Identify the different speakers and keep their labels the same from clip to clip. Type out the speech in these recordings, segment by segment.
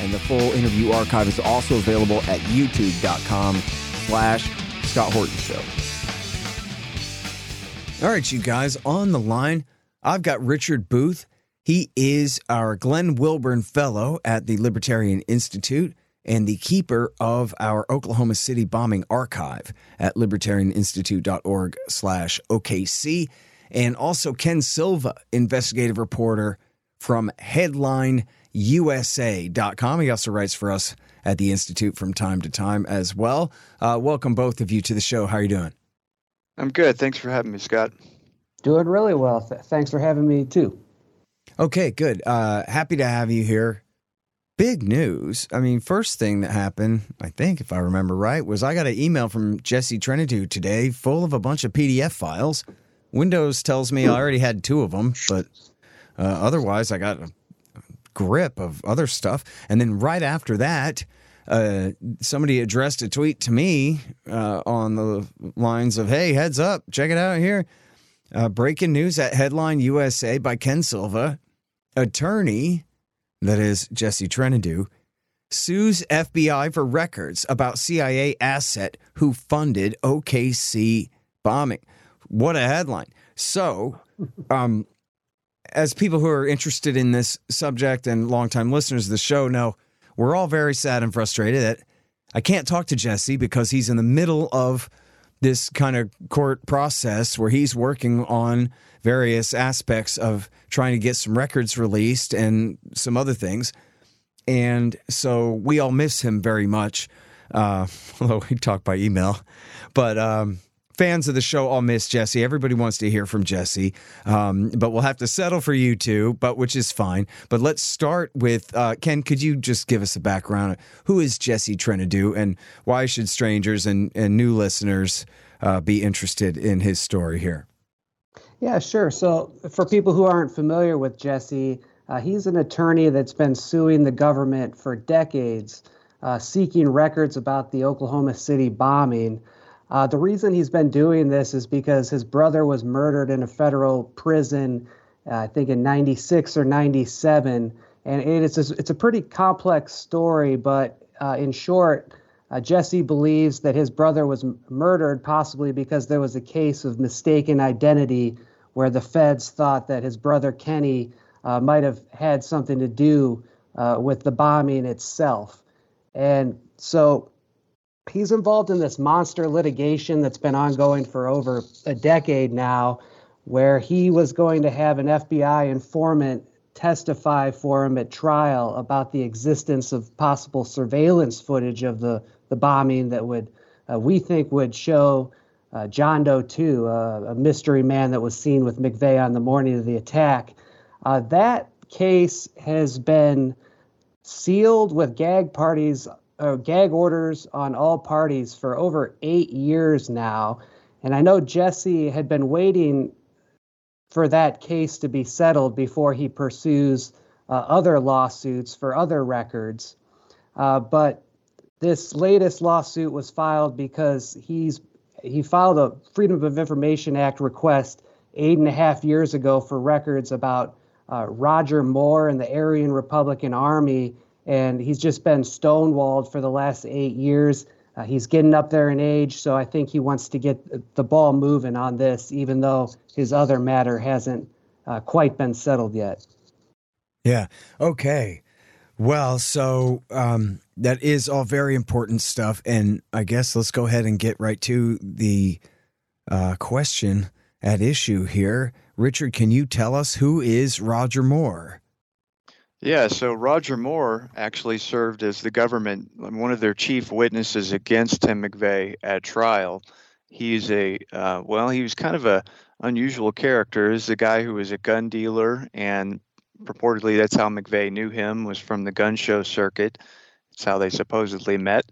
Speaker 1: and the full interview archive is also available at youtube.com slash Scott Horton Show. All right, you guys, on the line, I've got Richard Booth. He is our Glenn Wilburn Fellow at the Libertarian Institute and the keeper of our Oklahoma City bombing archive at libertarianinstitute.org slash OKC. And also Ken Silva, investigative reporter from headlineusa.com. He also writes for us at the Institute from time to time as well. Uh, welcome both of you to the show. How are you doing?
Speaker 2: I'm good. Thanks for having me, Scott.
Speaker 3: Doing really well. Th- thanks for having me too.
Speaker 1: Okay, good. Uh, happy to have you here. Big news. I mean, first thing that happened, I think, if I remember right, was I got an email from Jesse Trentadue today full of a bunch of PDF files. Windows tells me I already had two of them, but uh, otherwise, I got a grip of other stuff. And then right after that, uh, somebody addressed a tweet to me uh, on the lines of, "Hey, heads up, check it out here." Uh, breaking news at Headline USA by Ken Silva, attorney, that is Jesse Trentadue, sues FBI for records about CIA asset who funded OKC bombing. What a headline! So, um, as people who are interested in this subject and longtime listeners of the show know, we're all very sad and frustrated that I can't talk to Jesse because he's in the middle of this kind of court process where he's working on various aspects of trying to get some records released and some other things. And so we all miss him very much, uh, although we talk by email. But um, fans of the show all miss Jesse. Everybody wants to hear from Jesse, um, but we'll have to settle for you two, but which is fine. But let's start with uh, Ken. Could you just give us a background? Who is Jesse Trentadue, and why should strangers and, and new listeners uh, be interested in his story here?
Speaker 3: Yeah, sure. So, for people who aren't familiar with Jesse, uh, he's an attorney that's been suing the government for decades, uh, seeking records about the Oklahoma City bombing. Uh, the reason he's been doing this is because his brother was murdered in a federal prison, uh, I think in 96 or 97. And it's a, it's a pretty complex story, but uh, in short, uh, Jesse believes that his brother was m- murdered possibly because there was a case of mistaken identity where the feds thought that his brother Kenny uh, might have had something to do uh, with the bombing itself. And so he's involved in this monster litigation that's been ongoing for over a decade now, where he was going to have an FBI informant testify for him at trial about the existence of possible surveillance footage of the, the bombing that would, uh, we think, would show uh, John Doe 2, uh, a mystery man that was seen with McVeigh on the morning of the attack. Uh, that case has been sealed with gag parties uh, gag orders on all parties for over eight years now. And I know Jesse had been waiting for that case to be settled before he pursues uh, other lawsuits for other records. Uh, but this latest lawsuit was filed because he's he filed a Freedom of Information Act request eight and a half years ago for records about uh, Roger Moore and the Aryan Republican Army and he's just been stonewalled for the last eight years. Uh, he's getting up there in age, so I think he wants to get the ball moving on this, even though his other matter hasn't uh, quite been settled yet.
Speaker 1: Yeah. Okay. Well, so um, that is all very important stuff, and I guess let's go ahead and get right to the uh, question at issue here. Richard, can you tell us who is Roger Moore?
Speaker 2: Yeah, so Roger Moore actually served as the government, one of their chief witnesses against Tim McVeigh at trial. He's a, uh, well, he was kind of a unusual character. He's a guy who was a gun dealer, and purportedly that's how McVeigh knew him, was from the gun show circuit. That's how they supposedly met.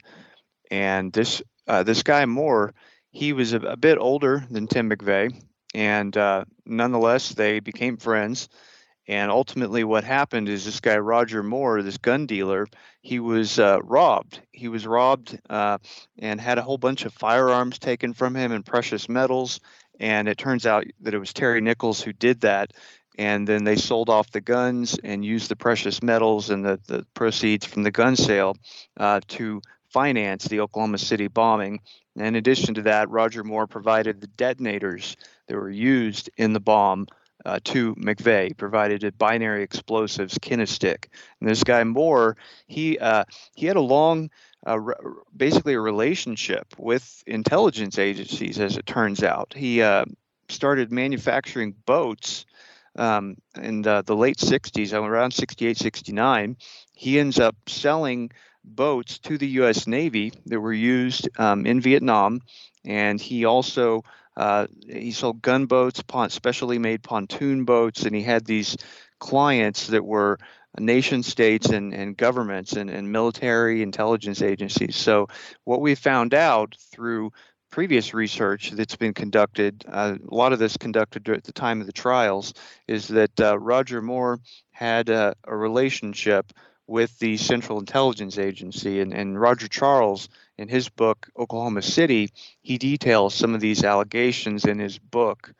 Speaker 2: And this uh, this guy Moore, he was a, a, bit older than Tim McVeigh, and uh, nonetheless they became friends. And ultimately, what happened is this guy Roger Moore, this gun dealer, he was uh, robbed. He was robbed uh, and had a whole bunch of firearms taken from him and precious metals. And it turns out that it was Terry Nichols who did that. And then they sold off the guns and used the precious metals and the, the proceeds from the gun sale uh, to finance the Oklahoma City bombing. And in addition to that, Roger Moore provided the detonators that were used in the bomb uh, to McVeigh, provided a binary explosives Kinestik. And this guy Moore, he uh, he had a long, uh, re- basically a relationship with intelligence agencies, as it turns out. He uh, started manufacturing boats um, in the, the late 60s, around 68, 69. He ends up selling boats to the U.S. Navy that were used um, in Vietnam, and he also uh, he sold gunboats, specially made pontoon boats, and he had these clients that were nation states and, and governments and, and military intelligence agencies. So, what we found out through previous research that's been conducted, uh, a lot of this conducted at the time of the trials, is that uh, Roger Moore had a, a relationship with the Central Intelligence Agency. And, and Roger Charles, in his book, Oklahoma City, he details some of these allegations in his book.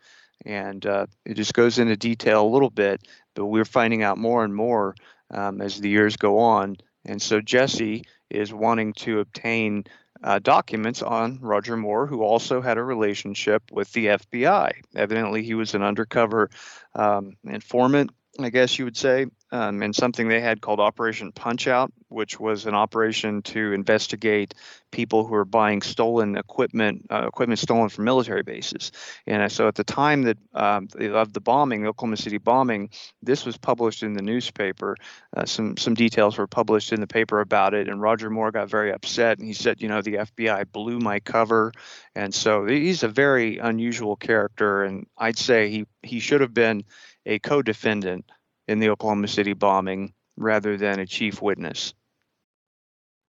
Speaker 2: And uh, it just goes into detail a little bit, but we're finding out more and more um, as the years go on. And so Jesse is wanting to obtain uh, documents on Roger Moore, who also had a relationship with the FBI. Evidently, he was an undercover um, informant I guess you would say, um, and something they had called Operation Punchout, which was an operation to investigate people who were buying stolen equipment, uh, equipment stolen from military bases. And so at the time that um, of the bombing, the Oklahoma City bombing, this was published in the newspaper. Uh, some some details were published in the paper about it, and Roger Moore got very upset, and he said, you know, the FBI blew my cover, and so he's a very unusual character, and I'd say he he should have been a co defendant in the Oklahoma City bombing rather than a chief witness.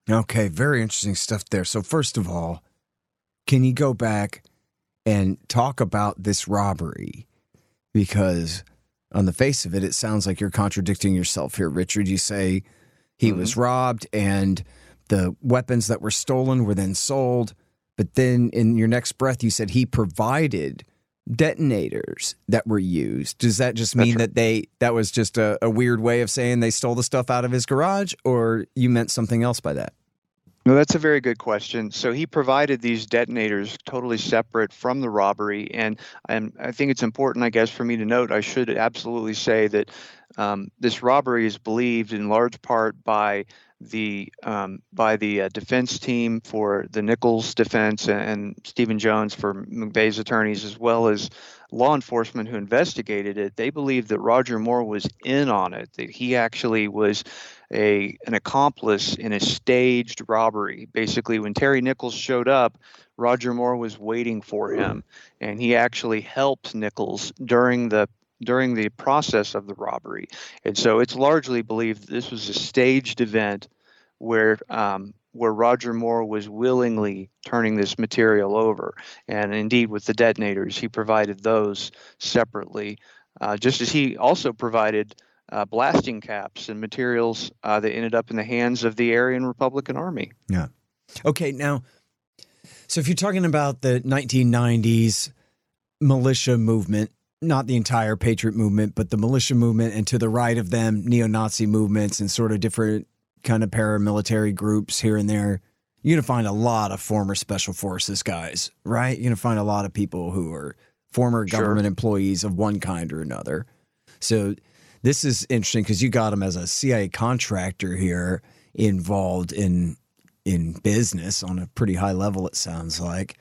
Speaker 1: Okay, very interesting stuff there. So, first of all, can you go back and talk about this robbery? Because on the face of it, it sounds like you're contradicting yourself here, Richard. You say he mm-hmm. was robbed and the weapons that were stolen were then sold. But then in your next breath, you said he provided detonators that were used. Does that just mean right. that they that was just a, a, weird way of saying they stole the stuff out of his garage, or you meant something else by that?
Speaker 2: No, that's a very good question. So he provided these detonators totally separate from the robbery, and and I think it's important, I guess, for me to note. I should absolutely say that um, this robbery is believed in large part by the um, by the uh, defense team for the Nichols defense and, and Stephen Jones for McVeigh's attorneys, as well as law enforcement who investigated it. They believe that Roger Moore was in on it. That he actually was a an accomplice in a staged robbery. Basically, when Terry Nichols showed up, Roger Moore was waiting for him, and he actually helped Nichols during the during the process of the robbery. And so it's largely believed this was a staged event where um, where Roger Moore was willingly turning this material over. And indeed, with the detonators, he provided those separately, uh, just as he also provided uh, blasting caps and materials uh, that ended up in the hands of the Aryan Republican Army.
Speaker 1: Yeah. Okay. Now, so if you're talking about the 1990s militia movement, not the entire patriot movement, but the militia movement, and to the right of them, neo-Nazi movements and sort of different kind of paramilitary groups here and there. You're gonna find a lot of former special forces guys, right? You're gonna find a lot of people who are former government sure. employees of one kind or another. So this is interesting because you got him as a CIA contractor here involved in in business on a pretty high level. It sounds like.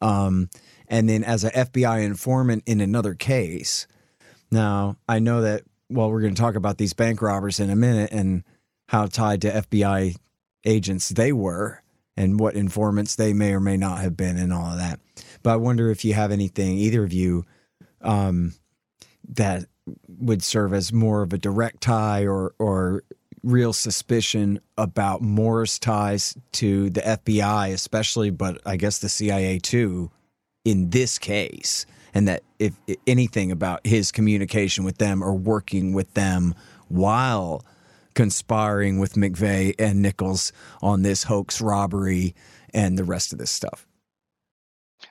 Speaker 1: Um, and then as an FBI informant in another case. Now, I know that, well, we're going to talk about these bank robbers in a minute and how tied to FBI agents they were and what informants they may or may not have been and all of that. But I wonder if you have anything, either of you, um, that would serve as more of a direct tie or, or real suspicion about Moore's ties to the FBI, especially, but I guess the CIA too, in this case, and that if anything about his communication with them or working with them while conspiring with McVeigh and Nichols on this hoax robbery and the rest of this stuff.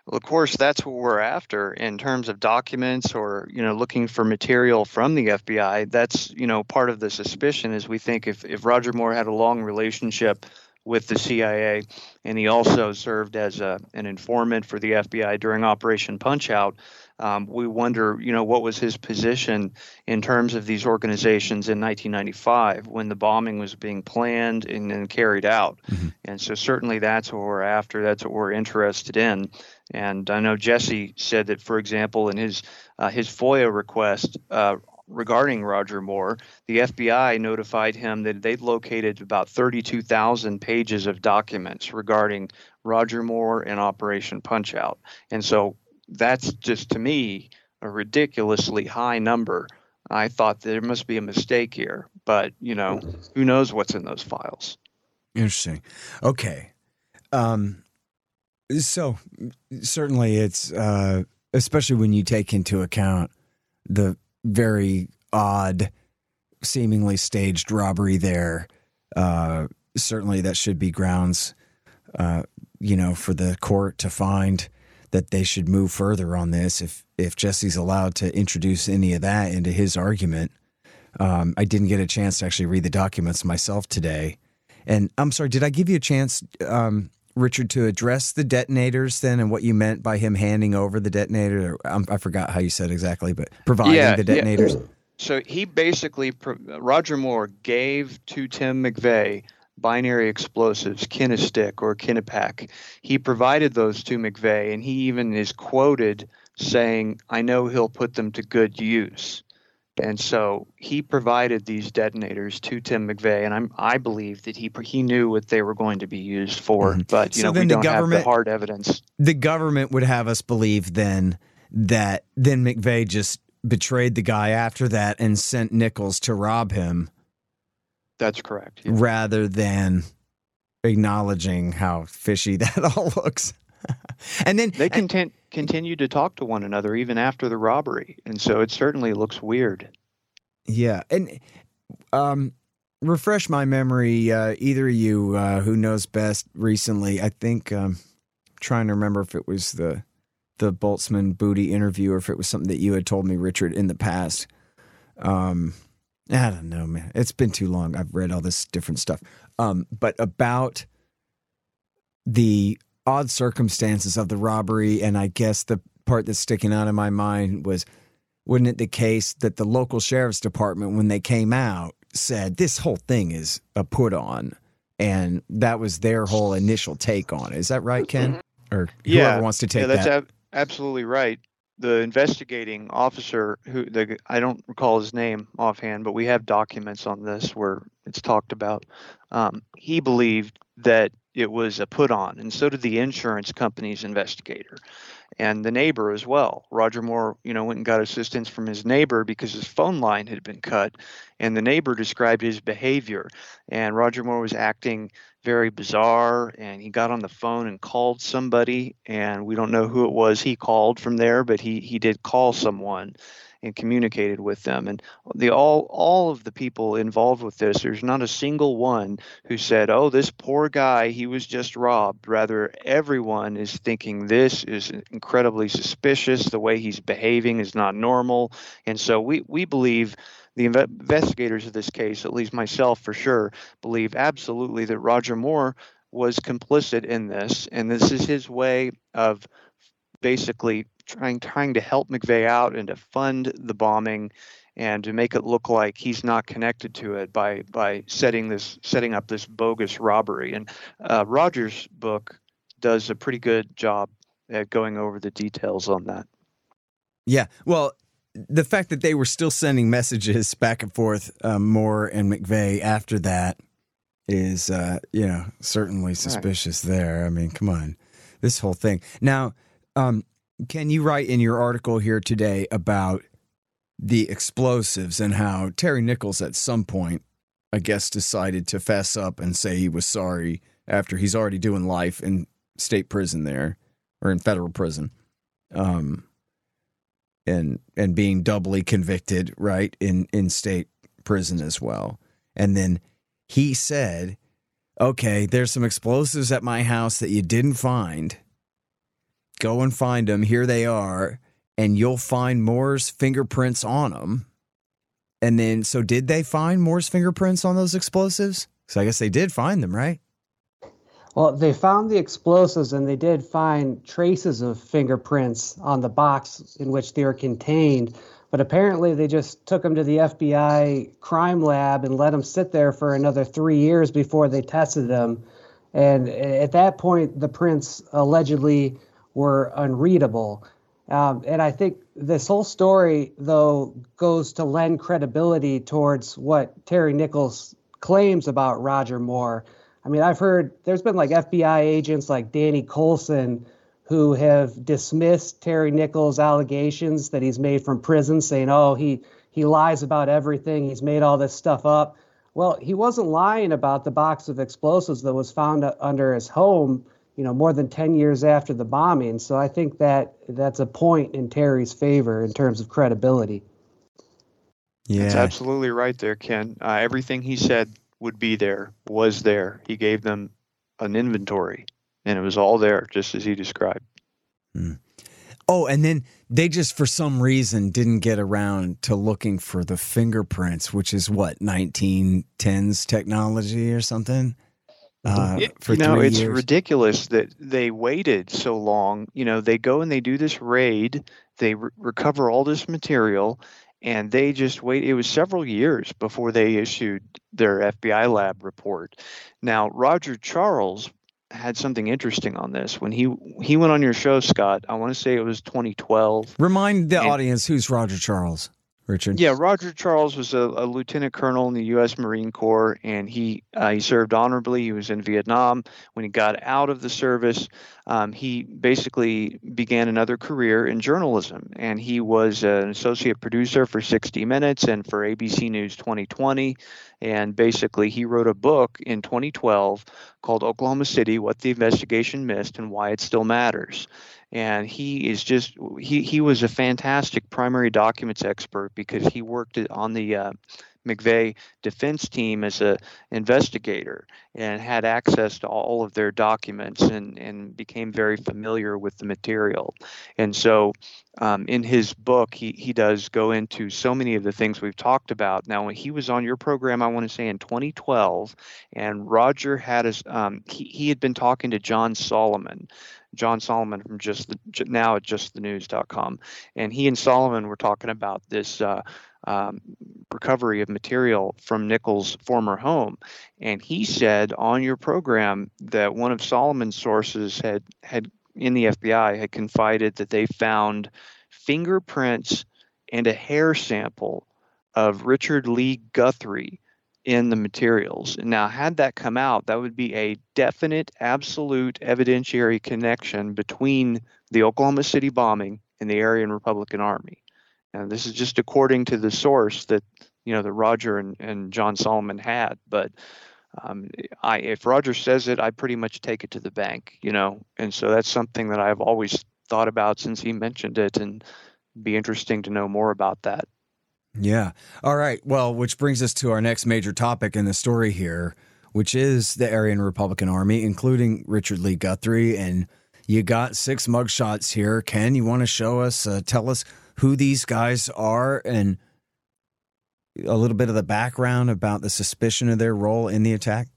Speaker 2: Well, of course, that's what we're after in terms of documents or, you know, looking for material from the FBI. That's, you know, part of the suspicion is we think if, if Roger Moore had a long relationship with the CIA and he also served as a, an informant for the FBI during Operation Punchout, um, we wonder, you know, what was his position in terms of these organizations in 1995 when the bombing was being planned and then carried out. Mm-hmm. And so, certainly, that's what we're after. That's what we're interested in. And I know Jesse said that, for example, in his uh, his FOIA request. Uh, regarding Roger Moore, the FBI notified him that they'd located about 32,000 pages of documents regarding Roger Moore and Operation Punchout. And so that's just to me a ridiculously high number. I thought there must be a mistake here, but you know, who knows what's in those files.
Speaker 1: Interesting. Okay. Um, so certainly it's uh, especially when you take into account the very odd, seemingly staged robbery there. Uh, certainly that should be grounds, uh, you know, for the court to find that they should move further on this if if Jesse's allowed to introduce any of that into his argument. Um, I didn't get a chance to actually read the documents myself today, and I'm sorry. Did I give you a chance, um, Richard, to address the detonators then, and what you meant by him handing over the detonator? Um, I forgot how you said exactly, but providing yeah, the detonators. Yeah.
Speaker 2: So he basically, Roger Moore gave to Tim McVeigh binary explosives, Kinestik or Kinepak. He provided those to McVeigh, and he even is quoted saying, I know he'll put them to good use. And so he provided these detonators to Tim McVeigh, and I'm, I believe that he he knew what they were going to be used for. Mm-hmm. But you so know, we don't have the hard evidence.
Speaker 1: The government would have us believe then that then McVeigh just betrayed the guy after that and sent Nichols to rob him
Speaker 2: that's correct.
Speaker 1: Yeah. Rather than acknowledging how fishy that all looks. and then
Speaker 2: they content, continue to talk to one another even after the robbery. And so it certainly looks weird.
Speaker 1: Yeah. And um, refresh my memory, uh, either of you uh, who knows best recently. I think um, trying to remember if it was the the Boltzmann Booty interview or if it was something that you had told me, Richard, in the past. Um, I don't know, man. It's been too long. I've read all this different stuff. Um, but about the odd circumstances of the robbery, and I guess the part that's sticking out in my mind was wasn't it the case that the local sheriff's department, when they came out, said this whole thing is a put on, and that was their whole initial take on it. Is that right, Ken? Or whoever yeah, wants to take
Speaker 2: yeah, that's
Speaker 1: that.
Speaker 2: Ab- absolutely right the investigating officer who the I don't recall his name offhand, but we have documents on this where it's talked about. Um, he believed that it was a put on, and so did the insurance company's investigator and the neighbor as well. Roger Moore, you know, went and got assistance from his neighbor because his phone line had been cut, and the neighbor described his behavior, and Roger Moore was acting very bizarre and he got on the phone and called somebody and we don't know who it was he called from there but he he did call someone and communicated with them. And the all all of the people involved with this there's not a single one who said oh this poor guy he was just robbed. Rather everyone is thinking this is incredibly suspicious. The way he's behaving is not normal. And so we we believe the investigators of this case, at least myself for sure, believe absolutely that Roger Moore was complicit in this, and this is his way of basically trying trying to help McVeigh out and to fund the bombing and to make it look like he's not connected to it by by setting this setting up this bogus robbery. And uh, Roger's book does a pretty good job at going over the details on that.
Speaker 1: Yeah, well, the fact that they were still sending messages back and forth, um, Moore and McVeigh after that is, uh, you know, certainly suspicious right. there. I mean, come on, this whole thing. Now, um, can you write in your article here today about the explosives and how Terry Nichols at some point I guess, decided to fess up and say he was sorry after he's already doing life in state prison there or in federal prison. Um, and and being doubly convicted, right, in in state prison as well. And then he said, "Okay, there's some explosives at my house that you didn't find. Go and find them. Here they are, and you'll find Moore's fingerprints on them." And then, so did they find Moore's fingerprints on those explosives? So I guess they did find them, right?
Speaker 3: Well, they found the explosives and they did find traces of fingerprints on the box in which they were contained. But apparently, they just took them to the FBI crime lab and let them sit there for another three years before they tested them. And at that point, the prints allegedly were unreadable. Um, and I think this whole story, though, goes to lend credibility towards what Terry Nichols claims about Roger Moore. I mean, I've heard there's been like FBI agents like Danny Coulson who have dismissed Terry Nichols' allegations that he's made from prison, saying, "Oh, he he lies about everything. He's made all this stuff up." Well, he wasn't lying about the box of explosives that was found under his home you know, more than 10 years after the bombing. So I think that that's a point in Terry's favor in terms of credibility.
Speaker 2: Yeah. That's absolutely right there, Ken. Uh, everything he said would be there, was there. He gave them an inventory, and it was all there, just as he described.
Speaker 1: Hmm. Oh, and then they just, for some reason, didn't get around to looking for the fingerprints, which is what, 1910s technology or something?
Speaker 2: uh, it, for you know, it's years. ridiculous that they waited so long. You know, they go and they do this raid, they re- recover all this material, and they just wait. It was several years before they issued their FBI lab report. Now, Roger Charles had something interesting on this when he he went on your show, Scott. I want to say it was 2012.
Speaker 1: Remind the and, audience who's Roger Charles. Richard?
Speaker 2: Yeah, Roger Charles was a, a, lieutenant colonel in the U.S. Marine Corps, and he uh, he served honorably. He was in Vietnam. When he got out of the service, um, he basically began another career in journalism, and he was an associate producer for 60 Minutes and for ABC News 2020. And basically, he wrote a book in 2012 called Oklahoma City: What the Investigation Missed and Why It Still Matters and he is just he he was a fantastic primary documents expert because he worked on the uh, McVeigh defense team as a investigator and had access to all of their documents and, and became very familiar with the material. And so um, in his book, he, he does go into so many of the things we've talked about. Now, when he was on your program, I want to say in 2012, and Roger had his, um, he, he had been talking to John Solomon, John Solomon from just the, now at justthenews.com, and he and Solomon were talking about this uh, um, recovery of material from Nichols' former home, and he said on your program that one of Solomon's sources had had in the FBI had confided that they found fingerprints and a hair sample of Richard Lee Guthrie in the materials. Now, had that come out, that would be a definite, absolute evidentiary connection between the Oklahoma City bombing and the Aryan Republican Army. And this is just according to the source that you know that Roger and, and John Solomon had. But um, I, if Roger says it, I pretty much take it to the bank, you know. And so that's something that I've always thought about since he mentioned it, and be interesting to know more about that.
Speaker 1: Yeah. All right. Well, which brings us to our next major topic in the story here, which is the Aryan Republican Army, including Richard Lee Guthrie. And you got six mugshots here. Ken, you want to show us, uh, tell us who these guys are and a little bit of the background about the suspicion of their role in the attack?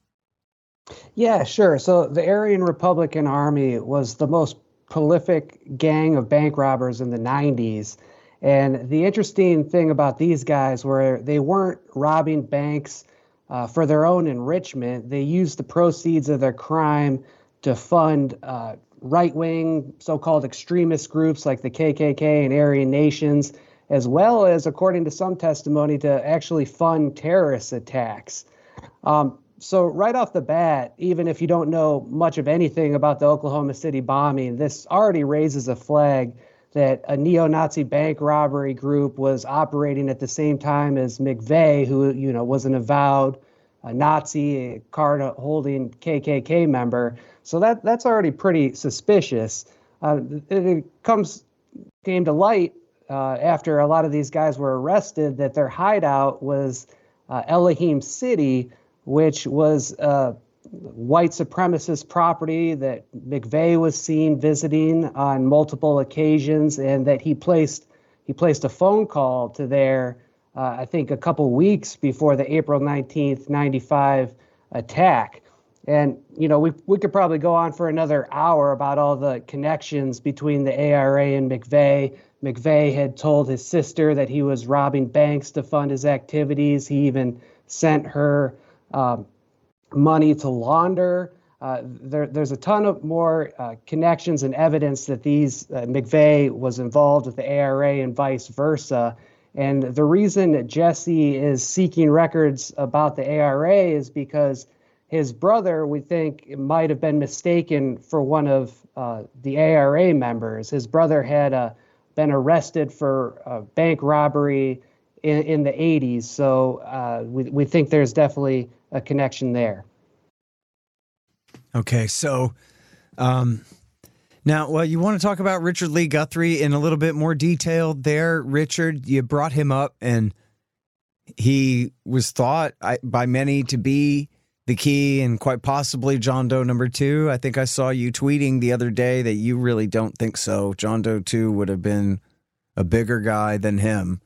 Speaker 3: Yeah, sure. So the Aryan Republican Army was the most prolific gang of bank robbers in the 90s. And the interesting thing about these guys were they weren't robbing banks uh, for their own enrichment. They used the proceeds of their crime to fund uh, right wing, so called extremist groups like the KKK and Aryan Nations, as well as, according to some testimony, to actually fund terrorist attacks. Um, so, right off the bat, even if you don't know much of anything about the Oklahoma City bombing, this already raises a flag that a neo-Nazi bank robbery group was operating at the same time as McVeigh, who you know was an avowed a Nazi, card holding KKK member. So that that's already pretty suspicious. Uh, it, it, comes came to light uh, after a lot of these guys were arrested that their hideout was uh, Elohim City, which was a white supremacist property that McVeigh was seen visiting on multiple occasions, and that he placed he placed a phone call to there uh, I think, a couple weeks before the April 19th, 95 attack. And, you know, we, we could probably go on for another hour about all the connections between the ARA and McVeigh. McVeigh had told his sister that he was robbing banks to fund his activities. He even sent her um, money to launder. Uh, there, there's a ton of more uh, connections and evidence that these uh, McVeigh was involved with the ARA and vice versa. And the reason Jesse is seeking records about the ARA is because his brother, we think, might have been mistaken for one of uh, the ARA members. His brother had uh, been arrested for uh, bank robbery in, in, the 80s. So we, we think there's definitely a connection there.
Speaker 1: Okay. So. Um now, well, you want to talk about Richard Lee Guthrie in a little bit more detail there, Richard. You brought him up, and he was thought by many to be the key and quite possibly John Doe number two. I think I saw you tweeting the other day that you really don't think so. John Doe two would have been a bigger guy than him.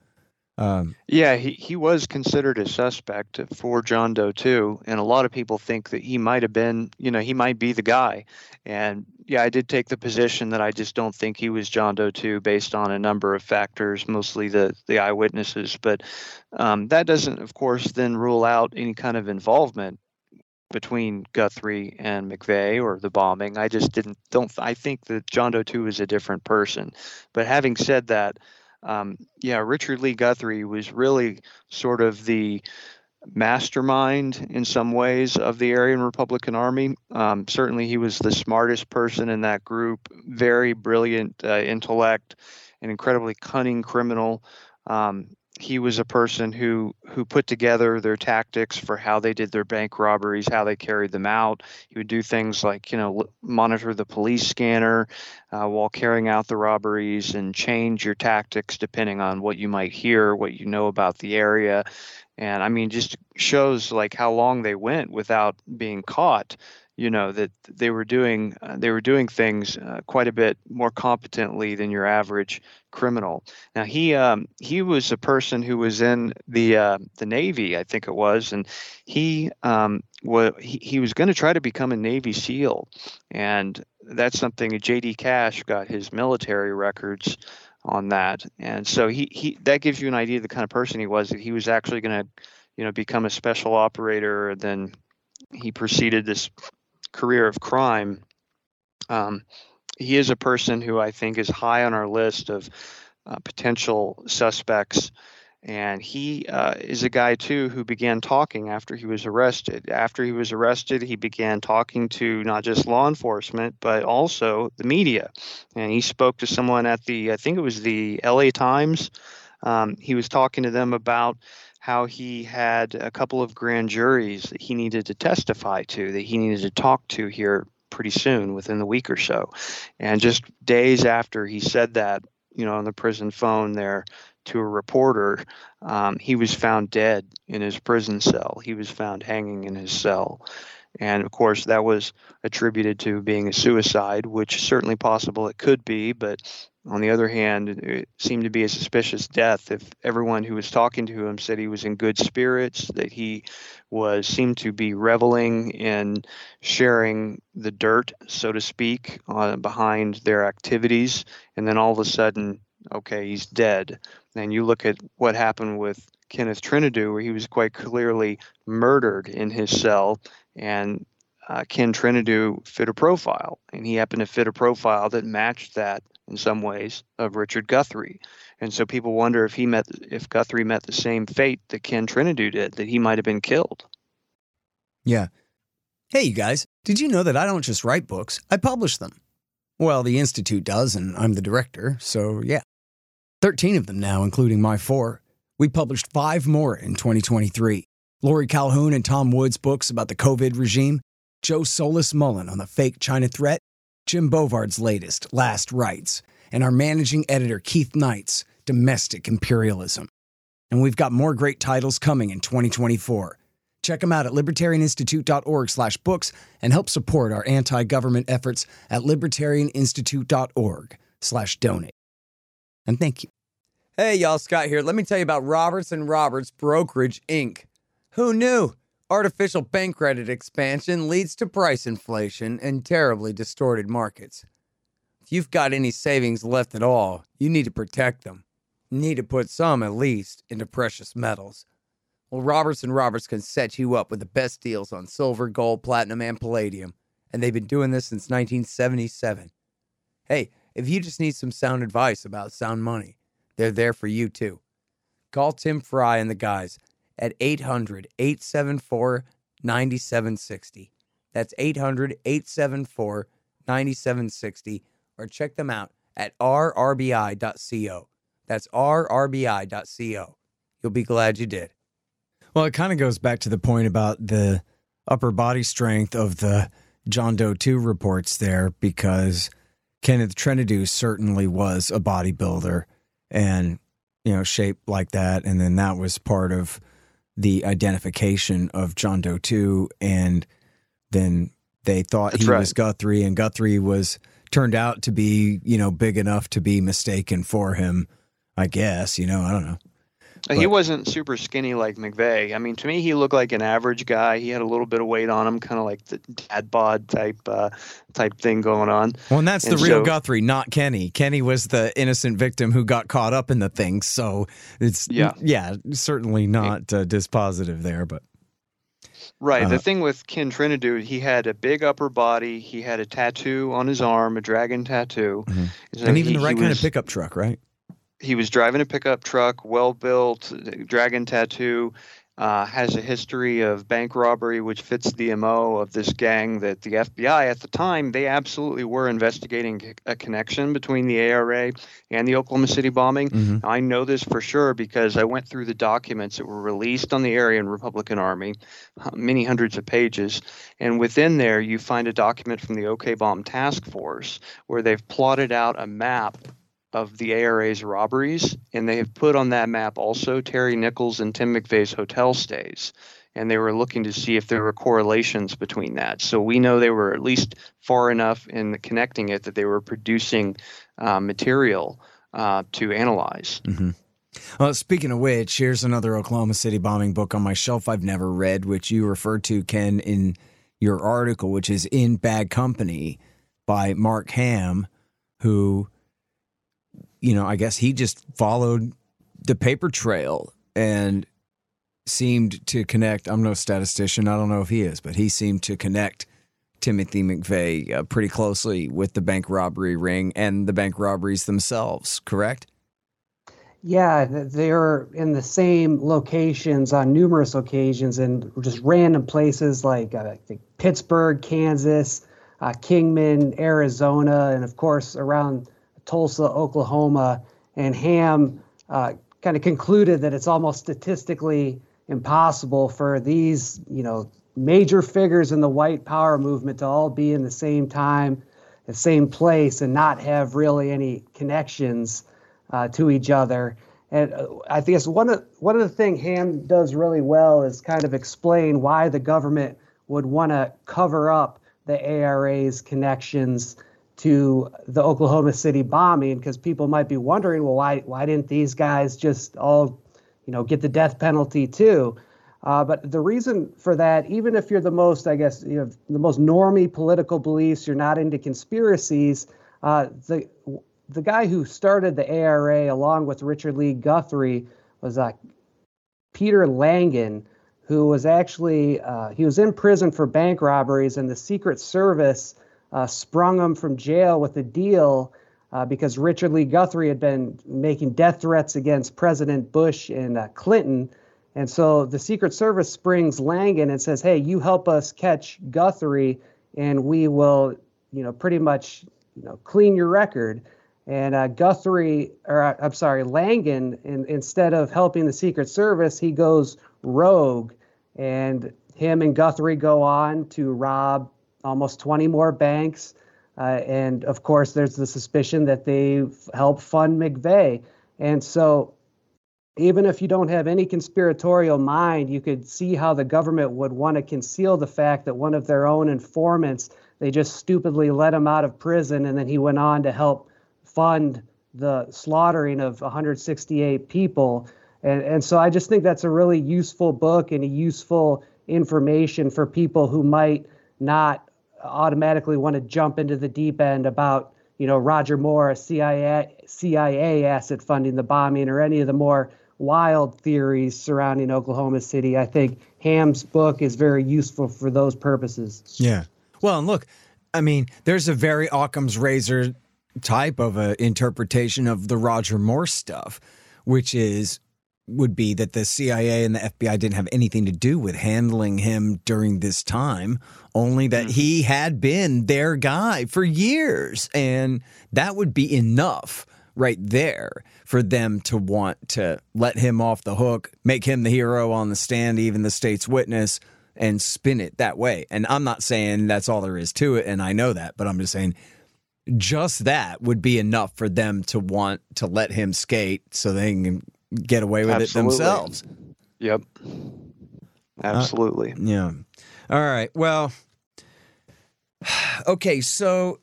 Speaker 2: Um, yeah, he, he was considered a suspect for John Doe too, and a lot of people think that he might have been, you know, he might be the guy. And yeah, I did take the position that I just don't think he was John Doe too, based on a number of factors, mostly the the eyewitnesses. But um, that doesn't, of course, then rule out any kind of involvement between Guthrie and McVeigh or the bombing. I just didn't don't I think that John Doe two is a different person. But having said that um, yeah, Richard Lee Guthrie was really sort of the mastermind in some ways of the Aryan Republican Army. Um, certainly, he was the smartest person in that group, very brilliant uh, intellect, an incredibly cunning criminal. Um, he was a person who who put together their tactics for how they did their bank robberies, how they carried them out. He would do things like you know monitor the police scanner uh, while carrying out the robberies and change your tactics depending on what you might hear, what you know about the area. And I mean, just shows like how long they went without being caught you know that they were doing uh, they were doing things uh, quite a bit more competently than your average criminal. Now he um, he was a person who was in the uh, the Navy, I think it was, and he um, was he, he was going to try to become a Navy SEAL, and that's something J.D. Cash got his military records on that, and so he he that gives you an idea of the kind of person he was. That he was actually going to you know become a special operator, then he proceeded this career of crime, um, he is a person who I think is high on our list of uh, potential suspects. And he uh, is a guy, too, who began talking after he was arrested. After he was arrested, he began talking to not just law enforcement, but also the media. And he spoke to someone at the, I think it was the LA Times. Um, he was talking to them about how he had a couple of grand juries that he needed to testify to, that he needed to talk to here pretty soon, within the week or so. And just days after he said that, you know, on the prison phone there to a reporter, um, he was found dead in his prison cell. He was found hanging in his cell. And of course, that was attributed to being a suicide, which certainly possible it could be, but on the other hand, it seemed to be a suspicious death. If everyone who was talking to him said he was in good spirits, that he was seemed to be reveling in sharing the dirt, so to speak, uh, behind their activities, and then all of a sudden, okay, he's dead. And you look at what happened with Kenneth Trentadue, where he was quite clearly murdered in his cell, and uh, Ken Trentadue fit a profile, and he happened to fit a profile that matched that in some ways of Richard Guthrie. And so people wonder if he met if Guthrie met the same fate that Ken Trentadue did, that he might have been killed.
Speaker 1: Yeah. Hey, you guys, did you know that I don't just write books, I publish them? Well, the Institute does, and I'm the director, so yeah. 13 of them now, including my four. We published five more in 2023. Laurie Calhoun and Tom Woods' books about the COVID regime, Joe Solis Mullen on the fake China threat, Jim Bovard's latest, Last Rites, and our managing editor, Keith Knight's Domestic Imperialism. And we've got more great titles coming in 2024. Check them out at libertarianinstitute.org slash books and help support our anti-government efforts at libertarianinstitute.org slash donate. And thank you. Hey, y'all, Scott here. Let me tell you about Roberts Roberts Brokerage, Inc. Who knew? Artificial bank credit expansion leads to price inflation and terribly distorted markets. If you've got any savings left at all, you need to protect them. You need to put some, at least, into precious metals. Well, Roberts and Roberts can set you up with the best deals on silver, gold, platinum, and palladium, and they've been doing this since 1977. Hey, if you just need some sound advice about sound money, they're there for you too. Call Tim Fry and the guys at 800 874 9760. That's 800 874 9760, or check them out at rrbi.co. That's rrbi.co. You'll be glad you did. Well, it kind of goes back to the point about the upper body strength of the John Doe 2 reports there because Kenneth Trentadue certainly was a bodybuilder and, you know, shaped like that. And then that was part of the identification of John Doe 2. And then they thought
Speaker 2: That's
Speaker 1: he
Speaker 2: right.
Speaker 1: was Guthrie, and Guthrie was turned out to be, you know, big enough to be mistaken for him, I guess. You know, I don't know.
Speaker 2: He wasn't super skinny like McVeigh. I mean, to me, he looked like an average guy. He had a little bit of weight on him, kind of like the dad bod type uh, type thing going on.
Speaker 1: Well, and that's the real
Speaker 2: so-
Speaker 1: Guthrie, not Kenny. Kenny was the innocent victim who got caught up in the thing. So it's
Speaker 2: Yeah.
Speaker 1: yeah, certainly not uh, dispositive there. But
Speaker 2: Right.
Speaker 1: Uh,
Speaker 2: the thing with Ken Trentadue, he had a big upper body. He had a tattoo on his arm, a dragon tattoo.
Speaker 1: Mhm.
Speaker 2: So
Speaker 1: and even
Speaker 2: he-
Speaker 1: the right kind
Speaker 2: was-
Speaker 1: of pickup truck, right?
Speaker 2: He was driving a pickup truck, well built, dragon tattoo, uh, has a history of bank robbery, which fits the MO of this gang that the FBI at the time, they absolutely were investigating a connection between the ARA and the Oklahoma City bombing.
Speaker 1: Mhm.
Speaker 2: I know this for sure because I went through the documents that were released on the Aryan Republican Army, many hundreds of pages. And within there, you find a document from the OK Bomb Task Force where they've plotted out a map of the ARA's robberies, and they have put on that map also Terry Nichols and Tim McVeigh's hotel stays. And they were looking to see if there were correlations between that. So we know they were at least far enough in connecting it that they were producing uh, material uh, to analyze.
Speaker 1: hmm Well, speaking of which, here's another Oklahoma City bombing book on my shelf I've never read, which you referred to, Ken, in your article, which is In Bad Company by Mark Hamm, who, you know, I guess he just followed the paper trail and seemed to connect. I'm no statistician. I don't know if he is, but he seemed to connect Timothy McVeigh uh, pretty closely with the bank robbery ring and the bank robberies themselves, correct?
Speaker 3: Yeah, they're in the same locations on numerous occasions and just random places like uh, I think Pittsburgh, Kansas, uh, Kingman, Arizona, and of course around Tulsa, Oklahoma. And Hamm uh, kind of concluded that it's almost statistically impossible for these, you know, major figures in the white power movement to all be in the same time, the same place, and not have really any connections uh, to each other. And uh, I guess one of one of the things Hamm does really well is kind of explain why the government would want to cover up the ARA's connections to the Oklahoma City bombing, because people might be wondering, well, why why didn't these guys just all, you know, get the death penalty too? Uh, but the reason for that, even if you're the most, I guess, you know, the most normie political beliefs, you're not into conspiracies. Uh, the the guy who started the ARA along with Richard Lee Guthrie was uh, Peter Langan, who was actually uh, he was in prison for bank robberies, and the Secret Service uh, sprung him from jail with a deal uh, because Richard Lee Guthrie had been making death threats against President Bush and uh, Clinton. And so the Secret Service springs Langan and says, "Hey, you help us catch Guthrie, and we will, you know, pretty much, you know, clean your record." And uh, Guthrie, or uh, I'm sorry, Langan, in, instead of helping the Secret Service, he goes rogue And him and Guthrie go on to rob almost 20 more banks. Uh, and of course, there's the suspicion that they helped fund McVeigh. And so, even if you don't have any conspiratorial mind, you could see how the government would want to conceal the fact that one of their own informants, they just stupidly let him out of prison, and then he went on to help fund the slaughtering of 168 people. And, and so I just think that's a really useful book and a useful information for people who might not automatically want to jump into the deep end about you know Roger Moore, CIA CIA asset funding the bombing, or any of the more wild theories surrounding Oklahoma City. I think Hamm's book is very useful for those purposes.
Speaker 1: Yeah. Well, and look, I mean, there's a very Occam's razor type of a interpretation of the Roger Moore stuff, which is would be that the CIA and the FBI didn't have anything to do with handling him during this time, only that mm-hmm. he had been their guy for years. And that would be enough right there for them to want to let him off the hook, make him the hero on the stand, even the state's witness, and spin it that way. And I'm not saying that's all there is to it, and I know that, but I'm just saying just that would be enough for them to want to let him skate so they can get away with Absolutely. it themselves.
Speaker 2: Yep. Absolutely.
Speaker 1: Uh, yeah. All right. Well, okay. So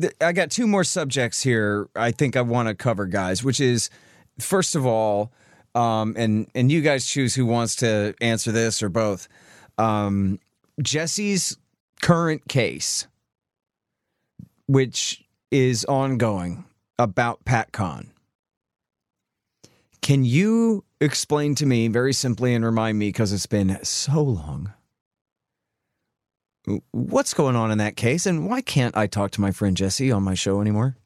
Speaker 1: th- I got two more subjects here I think I want to cover, guys, which is first of all, um, and, and you guys choose who wants to answer this or both. Um, Jesse's current case, which is ongoing about PatCon. Can you explain to me very simply and remind me, because it's been so long, what's going on in that case and why can't I talk to my friend Jesse on my show anymore?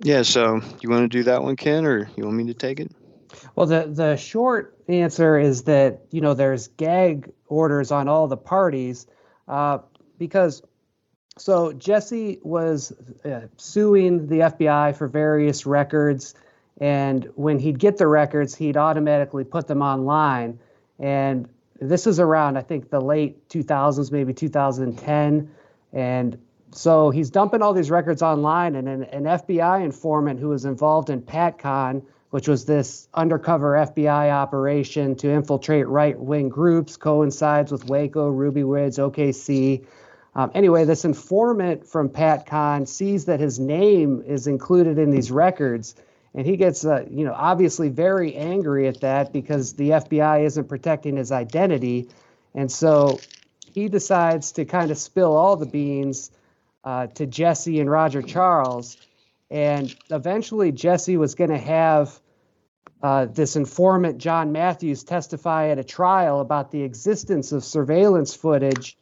Speaker 2: Yeah, so you want to do that one, Ken, or you want me to take it?
Speaker 3: Well, the the short answer is that you know there's gag orders on all the parties uh, because so Jesse was uh, suing the FBI for various records, and when he'd get the records, he'd automatically put them online. And this is around, I think, the late 2000s, maybe 2010. And so he's dumping all these records online, and an, an FBI informant who was involved in PatCon, which was this undercover FBI operation to infiltrate right wing groups, coincides with Waco, Ruby Ridge, OKC. Um, anyway, this informant from PatCon sees that his name is included in these records, and he gets, uh, you know, obviously very angry at that because the FBI isn't protecting his identity, and so he decides to kind of spill all the beans uh, to Jesse and Roger Charles, and eventually Jesse was going to have. Uh, this informant, John Matthews, testify at a trial about the existence of surveillance footage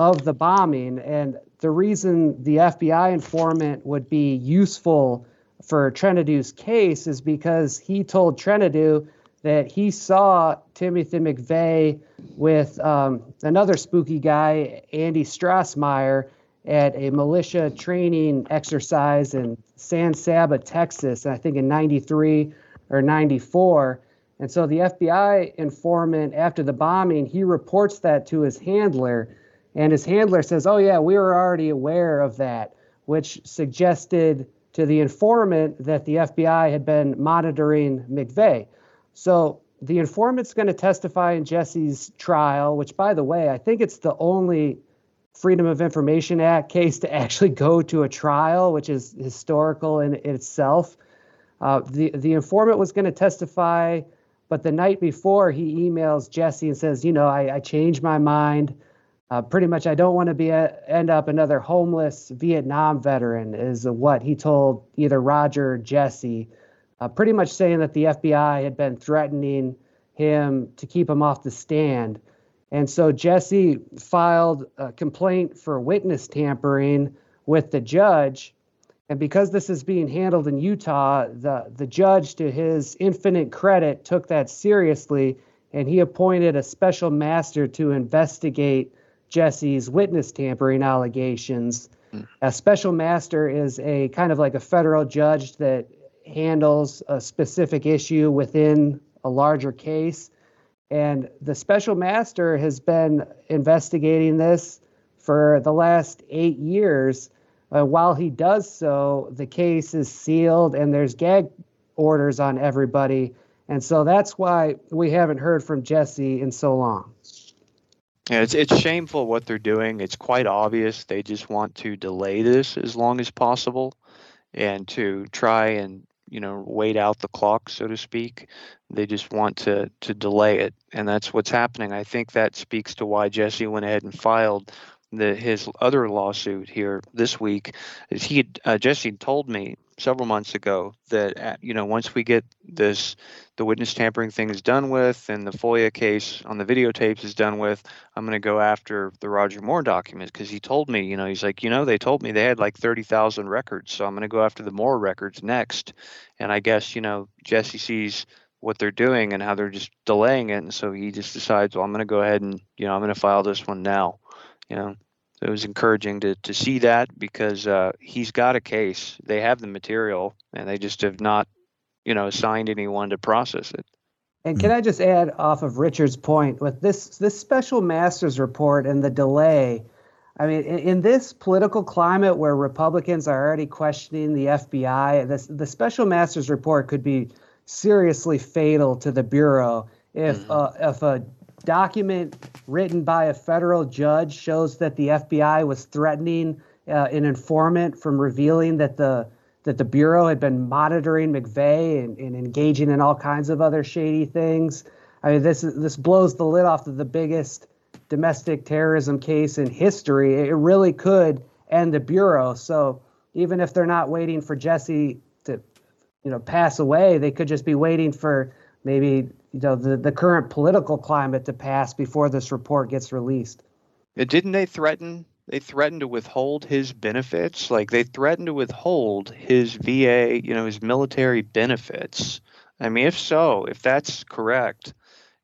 Speaker 3: of the bombing. And the reason the FBI informant would be useful for Trentadue's case is because he told Trenadue that he saw Timothy McVeigh with um, another spooky guy, Andy Strassmeir, at a militia training exercise in San Saba, Texas, I think in 93 or 94. And so the FBI informant, after the bombing, he reports that to his handler. And his handler says, Oh, yeah, we were already aware of that, which suggested to the informant that the FBI had been monitoring McVeigh. So the informant's going to testify in Jesse's trial, which, by the way, I think it's the only Freedom of Information Act case to actually go to a trial, which is historical in, itself. Uh, the the informant was going to testify, but the night before he emails Jesse and says, you know, I, I changed my mind uh, pretty much I don't want to be a, end up another homeless Vietnam veteran is what he told either Roger or Jesse, uh, pretty much saying that the FBI had been threatening him to keep him off the stand. And so Jesse filed a complaint for witness tampering with the judge. And because this is being handled in Utah, the, the judge, to his infinite credit, took that seriously and he appointed a special master to investigate Jesse's witness tampering allegations. Mm. A special master is a kind of like a federal judge that handles a specific issue within a larger case. And the special master has been investigating this for the last eight years. Uh, while he does so, the case is sealed and there's gag orders on everybody. And so that's why we haven't heard from Jesse in so long.
Speaker 2: Yeah, it's it's shameful what they're doing. It's quite obvious. They just want to delay this as long as possible and to try and you know wait out the clock so to speak. They just want to to delay it and that's what's happening. I think that speaks to why jesse went ahead and filed the his other lawsuit here this week. He uh, Jesse told me several months ago that uh, you know once we get this the witness tampering thing is done with and the FOIA case on the videotapes is done with I'm going to go after the Roger Moore documents because he told me you know he's like you know they told me they had like 30,000 records so I'm going to go after the Moore records next. And I guess you know Jesse sees what they're doing and how they're just delaying it and so he just decides well I'm going to go ahead and you know I'm going to file this one now you know so it was encouraging to, to see that because uh, he's got a case they have the material and they just have not you know assigned anyone to process it
Speaker 3: and can i just add off of richard's point with this this special masters report and the delay i mean in, in this political climate where republicans are already questioning the fbi this, the special masters report could be seriously fatal to the bureau if mm-hmm. uh, if a document written by a federal judge shows that the FBI was threatening uh, an informant from revealing that the that the bureau had been monitoring McVeigh and, and, engaging in all kinds of other shady things. I mean, this this blows the lid off of the biggest domestic terrorism case in history. It really could end the bureau. So even if they're not waiting for Jesse to, you know, pass away, they could just be waiting for maybe you know the, the current political climate to pass before this report gets released.
Speaker 2: Uh, didn't they threaten? They threatened to withhold his benefits. Like they threatened to withhold his VA, you know, his military benefits. I mean, if so, if that's correct,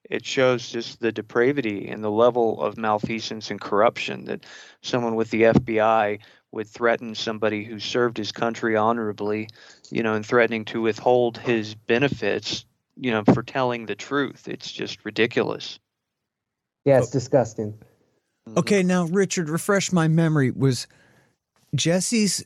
Speaker 2: it shows just the depravity and the level of malfeasance and corruption that someone with the FBI would threaten somebody who served his country honorably, you know, and threatening to withhold his benefits you know, for telling the truth. It's just ridiculous.
Speaker 3: Yeah, it's disgusting.
Speaker 1: Mm-hmm. Okay, now Richard, refresh my memory. Was Jesse's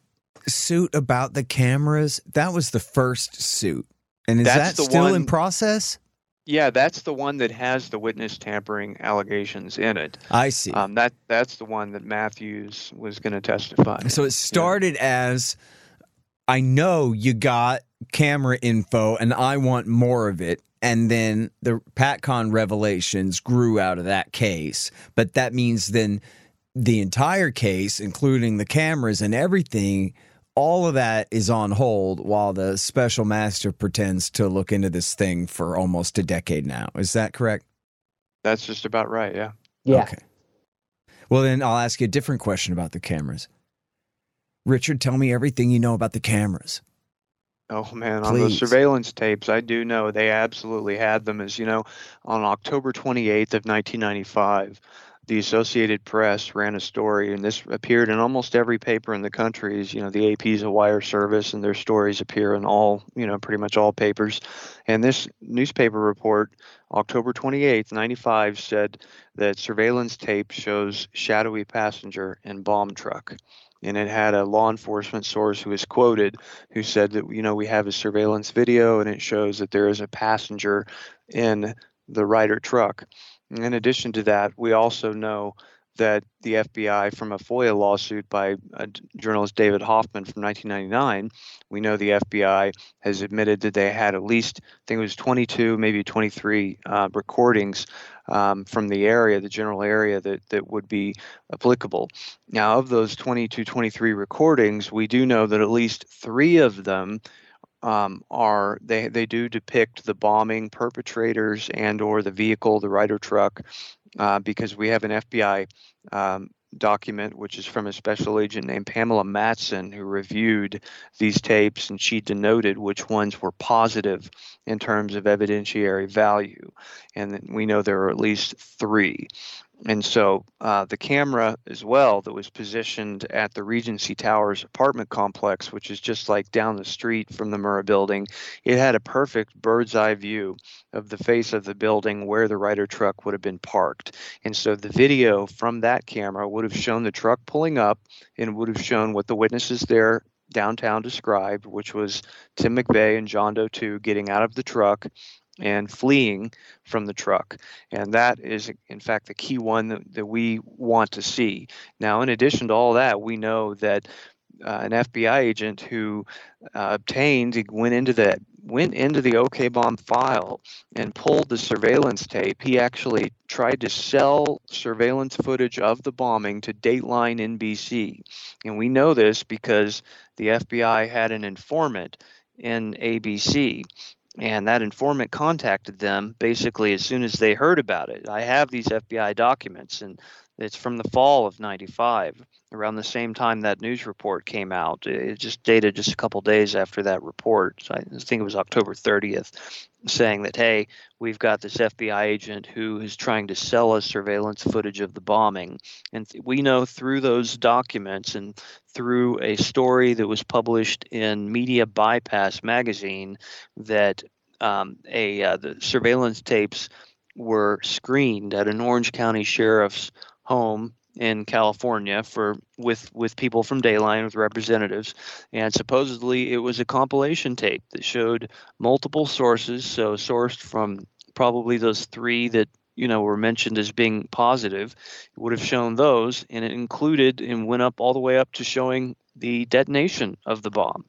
Speaker 1: suit about the cameras? That was the first suit, and is that's that still one, in process?
Speaker 2: Yeah, that's the one that has the witness tampering allegations in it.
Speaker 1: I see.
Speaker 2: Um, that that's the one that Matthews was going to testify.
Speaker 1: So it started yeah. as I know you got camera info and I want more of it. And then the PatCon revelations grew out of that case. But that means then the entire case, including the cameras and everything, all of that is on hold while the special master pretends to look into this thing for almost a decade now. Is that correct?
Speaker 2: That's just about right. Yeah.
Speaker 3: Yeah.
Speaker 1: Okay. Well, then I'll ask you a different question about the cameras. Richard, tell me everything you know about the cameras.
Speaker 2: Oh man, Please. on the surveillance tapes, I do know they absolutely had them. As you know, on October 28th of 1995, the Associated Press ran a story, and this appeared in almost every paper in the country. As you know, the AP is a wire service, and their stories appear in all, you know, pretty much all papers. And this newspaper report, October 28th, 95, said that surveillance tape shows shadowy passenger in bomb truck and it had a law enforcement source who was quoted who said that you know we have a surveillance video and it shows that there is a passenger in the Ryder truck. In addition to that, we also know that the FBI, from a FOIA lawsuit by journalist David Hoffman from 1999, we know the FBI has admitted that they had at least, I think it was 22, maybe 23 uh, recordings um, from the area, the general area that, that would be applicable. Now, of those 22, 23 recordings, we do know that at least three of them um, are they they do depict the bombing perpetrators and or the vehicle, the Ryder truck, uh, because we have an FBI um, document, which is from a special agent named Pamela Matson, who reviewed these tapes and she denoted which ones were positive in terms of evidentiary value. And we know there are at least three. And so uh, the camera as well that was positioned at the Regency Towers apartment complex, which is just like down the street from the Murrah building, it had a perfect bird's eye view of the face of the building where the Ryder truck would have been parked. And so the video from that camera would have shown the truck pulling up and would have shown what the witnesses there downtown described, which was Tim McVeigh and John Doe 2 getting out of the truck and fleeing from the truck. And that is, in fact, the key one that, that we want to see. Now, in addition to all that, we know that uh, an FBI agent who uh, obtained went into the went into the OK bomb file and pulled the surveillance tape. He actually tried to sell surveillance footage of the bombing to Dateline NBC, and we know this because the FBI had an informant in ABC and that informant contacted them basically as soon as they heard about it. I have these FBI documents, and it's from the fall of 95, around the same time that news report came out. It just dated just a couple days after that report. So I think it was October 30th, saying that, hey, we've got this FBI agent who is trying to sell us surveillance footage of the bombing. And we know through those documents and through a story that was published in Media Bypass magazine that um, a uh, the surveillance tapes were screened at an Orange County sheriff's home in California for with with people from Dateline with representatives, and supposedly it was a compilation tape that showed multiple sources, so sourced from probably those three that you know were mentioned as being positive. It would have shown those, and it included and went up all the way up to showing the detonation of the bomb,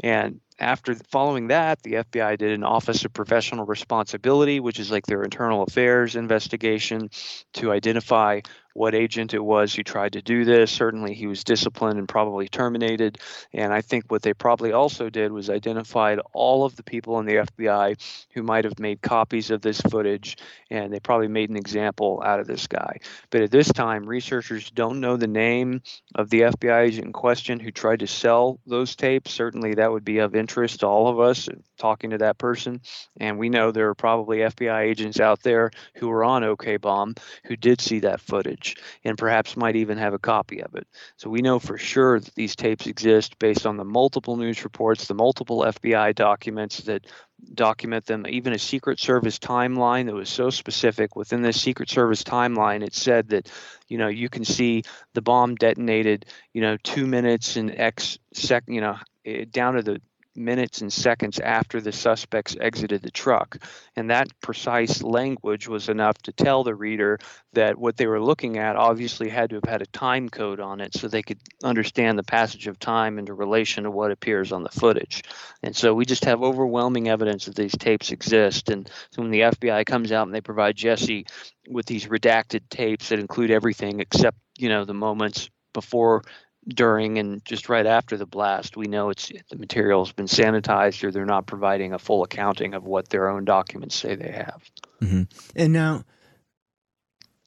Speaker 2: and after following that, the FBI did an Office of Professional Responsibility, which is like their internal affairs investigation to identify what agent it was who tried to do this. Certainly, he was disciplined and probably terminated. And I think what they probably also did was identified all of the people in the FBI who might have made copies of this footage, and they probably made an example out of this guy. But at this time, researchers don't know the name of the FBI agent in question who tried to sell those tapes. Certainly, that would be of interest to all of us talking to that person. And we know there are probably FBI agents out there who were on OK Bomb who did see that footage and perhaps might even have a copy of it. So we know for sure that these tapes exist based on the multiple news reports, the multiple FBI documents that document them, even a Secret Service timeline that was so specific. Within the Secret Service timeline, it said that, you know, you can see the bomb detonated, you know, two minutes and X second, you know, eh, down to the minutes and seconds after the suspects exited the truck. And that precise language was enough to tell the reader that what they were looking at obviously had to have had a time code on it so they could understand the passage of time into relation to what appears on the footage. And so we just have overwhelming evidence that these tapes exist. And so when the FBI comes out and they provide Jesse with these redacted tapes that include everything except, you know, the moments before during and just right after the blast, we know it's the material has been sanitized or they're not providing a full accounting of what their own documents say they have.
Speaker 1: Mm-hmm. And now,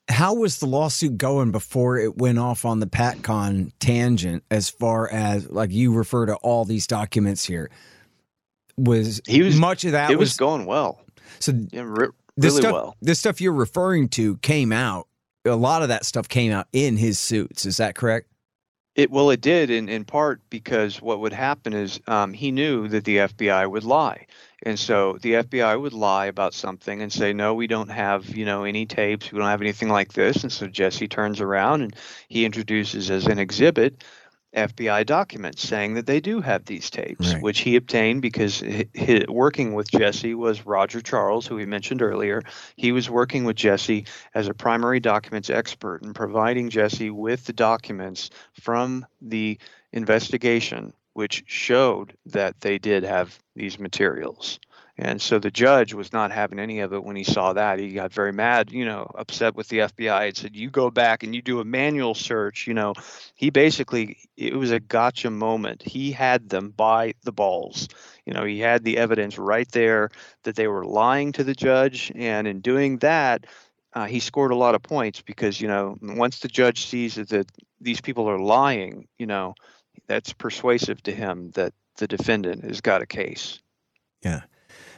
Speaker 1: how was the lawsuit going before it went off on the PatCon tangent? As far as like you refer to all these documents here, was
Speaker 2: he was
Speaker 1: much of that
Speaker 2: it
Speaker 1: was,
Speaker 2: was going well.
Speaker 1: So
Speaker 2: yeah, re-
Speaker 1: the
Speaker 2: really
Speaker 1: stuff,
Speaker 2: well.
Speaker 1: The stuff you're referring to came out. A lot of that stuff came out in his suits. Is that correct?
Speaker 2: It well, it did in in part because what would happen is um, he knew that the FBI would lie, and so the FBI would lie about something and say, "No, we don't have you know any tapes. We don't have anything like this." And so Jesse turns around and he introduces as an exhibit FBI documents saying that they do have these tapes,
Speaker 1: Right.
Speaker 2: which he obtained because working with Jesse was Roger Charles, who we mentioned earlier. He was working with Jesse as a primary documents expert and providing Jesse with the documents from the investigation, which showed that they did have these materials. And so the judge was not having any of it when he saw that. He got very mad, you know, upset with the FBI and said, You go back and you do a manual search. You know, he basically, it was a gotcha moment. He had them by the balls. You know, he had the evidence right there that they were lying to the judge. And in doing that, uh, he scored a lot of points because, you know, once the judge sees that, that these people are lying, you know, that's persuasive to him that the defendant has got a case.
Speaker 1: Yeah.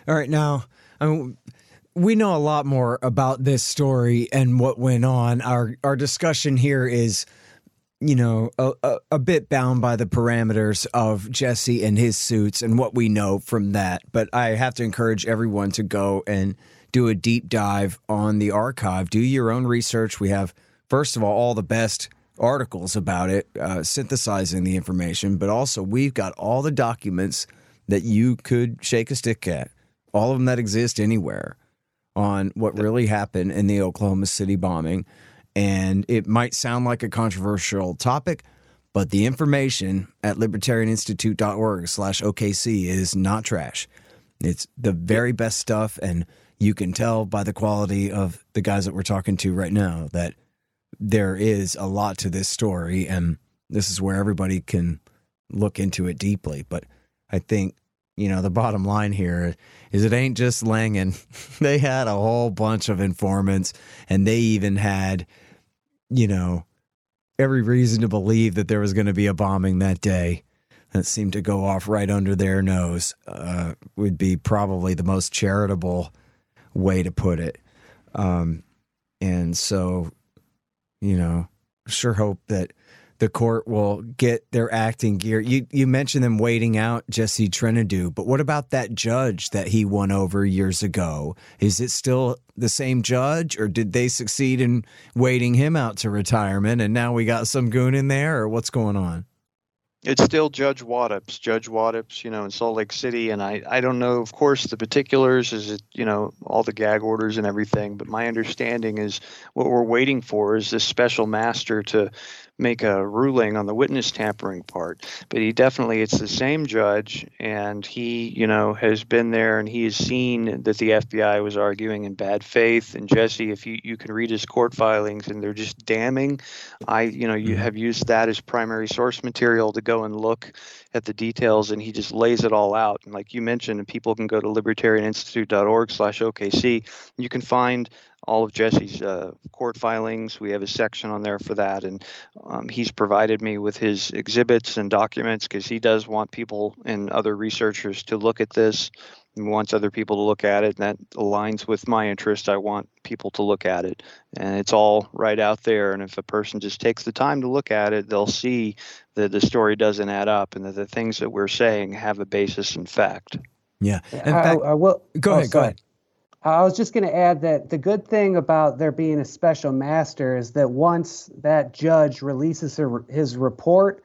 Speaker 1: All right. Now, I mean, we know a lot more about this story and what went on. Our our discussion here is, you know, a, a, a bit bound by the parameters of Jesse and his suits and what we know from that. But I have to encourage everyone to go and do a deep dive on the archive. Do your own research. We have, first of all, all the best articles about it, uh, synthesizing the information, but also we've got all the documents that you could shake a stick at, all of them that exist anywhere on what really happened in the Oklahoma City bombing. And it might sound like a controversial topic, but the information at libertarianinstitute.org slash OKC is not trash. It's the very best stuff. And you can tell by the quality of the guys that we're talking to right now that there is a lot to this story. And this is where everybody can look into it deeply. But I think you know, the bottom line here is it ain't just Langan. they had a whole bunch of informants and they even had, you know, every reason to believe that there was going to be a bombing that day that seemed to go off right under their nose, uh, would be probably the most charitable way to put it. Um, and so, you know, sure hope that the court will get their acting gear. You you mentioned them waiting out Jesse Trentadue, but what about that judge that he won over years ago? Is it still the same judge, or did they succeed in waiting him out to retirement, and now we got some goon in there, or what's going on?
Speaker 2: It's still Judge Waddoups, Judge Waddoups, you know, in Salt Lake City, and I I don't know, of course, the particulars, is it you know all the gag orders and everything, but my understanding is what we're waiting for is this special master to make a ruling on the witness tampering part. But he definitely, it's the same judge, and he, you know, has been there and he has seen that the FBI was arguing in bad faith. And Jesse, if you, you can read his court filings and they're just damning, I, you know, you mm-hmm. have used that as primary source material to go and look at the details and he just lays it all out. And like you mentioned, people can go to libertarianinstitute.org slash OKC. You can find all of Jesse's uh, court filings. We have a section on there for that, and um, he's provided me with his exhibits and documents because he does want people and other researchers to look at this. and wants other people to look at it, and that aligns with my interest. I want people to look at it, and it's all right out there. And if a person just takes the time to look at it, they'll see that the story doesn't add up, and that the things that we're saying have a basis in fact.
Speaker 1: Yeah.
Speaker 3: In fact, I, I will.
Speaker 1: Go oh, ahead. Sorry. Go ahead.
Speaker 3: I was just going to add that the good thing about there being a special master is that once that judge releases her, his report,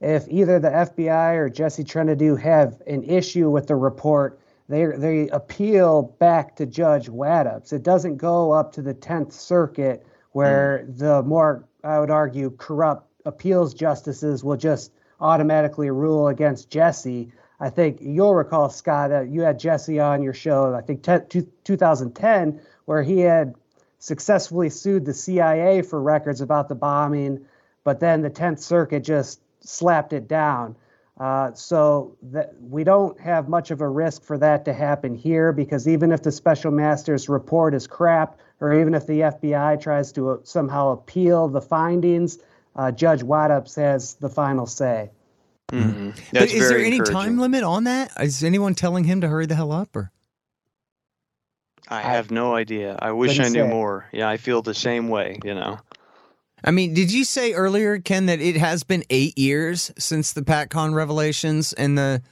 Speaker 3: if either the FBI or Jesse Trentadue have an issue with the report, they they appeal back to Judge Waddoups. It doesn't go up to the Tenth Circuit, where mm. the more I would argue corrupt appeals justices will just automatically rule against Jesse. I think you'll recall, Scott, uh, you had Jesse on your show, I think 10, 2010, where he had successfully sued the CIA for records about the bombing, but then the 10th Circuit just slapped it down. Uh, so that we don't have much of a risk for that to happen here because even if the special master's report is crap, or even if the FBI tries to somehow appeal the findings, uh, Judge Waddoups has the final say.
Speaker 2: Mm-hmm.
Speaker 1: But is there any time limit on that? Is anyone telling him to hurry the hell up or?
Speaker 2: I have no idea. I wish I knew say? more. Yeah, I feel the same way, you know.
Speaker 1: I mean, did you say earlier, Ken, that it has been eight years since the PatCon revelations and the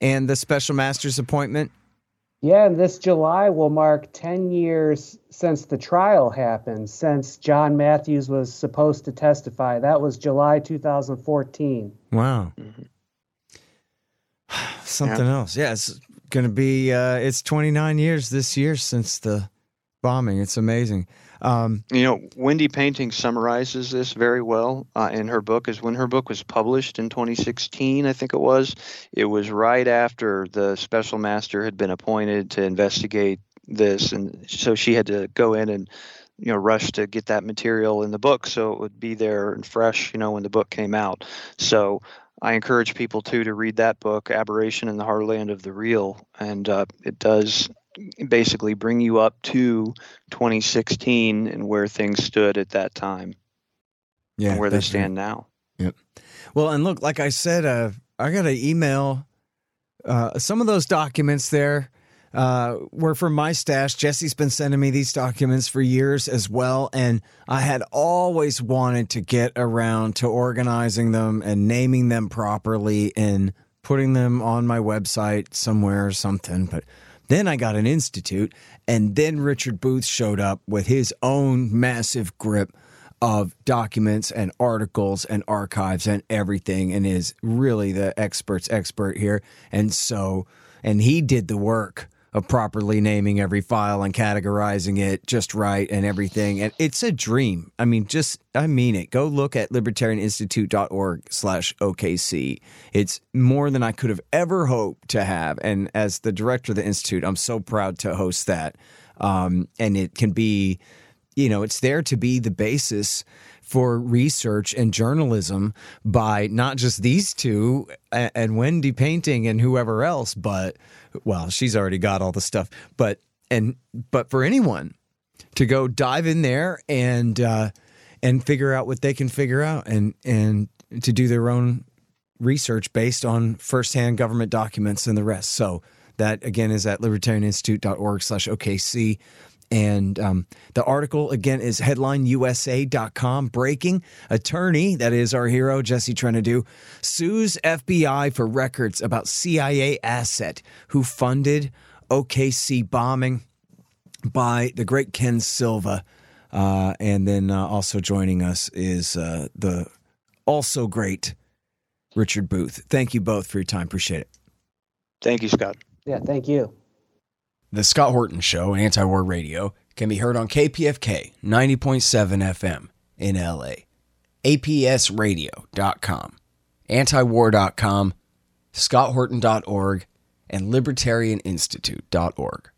Speaker 1: and the special master's appointment?
Speaker 3: Yeah, and this July will mark 10 years since the trial happened, since John Matthews was supposed to testify. That was July 2014.
Speaker 1: Wow. Mm-hmm. Something yeah. else. Yeah, it's going to be, uh, it's 29 years this year since the bombing. It's amazing.
Speaker 2: Um, you know, Wendy Painting summarizes this very well uh, in her book. Is when her book was published in 2016, I think it was. It was right after the special master had been appointed to investigate this, and so she had to go in and you know rush to get that material in the book so it would be there and fresh you know when the book came out so i encourage people too to read that book aberration in the heartland of the real and uh, it does basically bring you up to 2016 and where things stood at that time. Yeah, and where they stand right. now.
Speaker 1: Yep. Well, and look, like I said, uh, I got an email. Uh, some of those documents there uh, were from my stash. Jesse's been sending me these documents for years as well. And I had always wanted to get around to organizing them and naming them properly and putting them on my website somewhere or something. But then I got an institute, and then Richard Booth showed up with his own massive grip of documents and articles and archives and everything and is really the expert's expert here. And so, and he did the work of properly naming every file and categorizing it just right and everything. And it's a dream. I mean, just, I mean it. Go look at libertarianinstitute.org slash OKC. It's more than I could have ever hoped to have. And as the director of the Institute, I'm so proud to host that. Um, and it can be, you know, it's there to be the basis for research and journalism by not just these two and Wendy Painting and whoever else, but well, she's already got all the stuff, but and but for anyone to go dive in there and uh, and figure out what they can figure out and and to do their own research based on firsthand government documents and the rest. So that again is at libertarianinstitute.org slash OKC. And um, the article again is headlineusa.com. Breaking attorney, that is our hero, Jesse Trentadue, sues FBI for records about CIA asset who funded OKC bombing by the great Ken Silva. Uh, and then uh, also joining us is uh, the also great Richard Booth. Thank you both for your time. Appreciate it.
Speaker 2: Thank you, Scott.
Speaker 3: Yeah, thank you.
Speaker 1: The Scott Horton Show, Anti War Radio, can be heard on KPFK 90.7 FM in LA, APSradio.com, antiwar.com, scotthorton.org, and libertarianinstitute.org.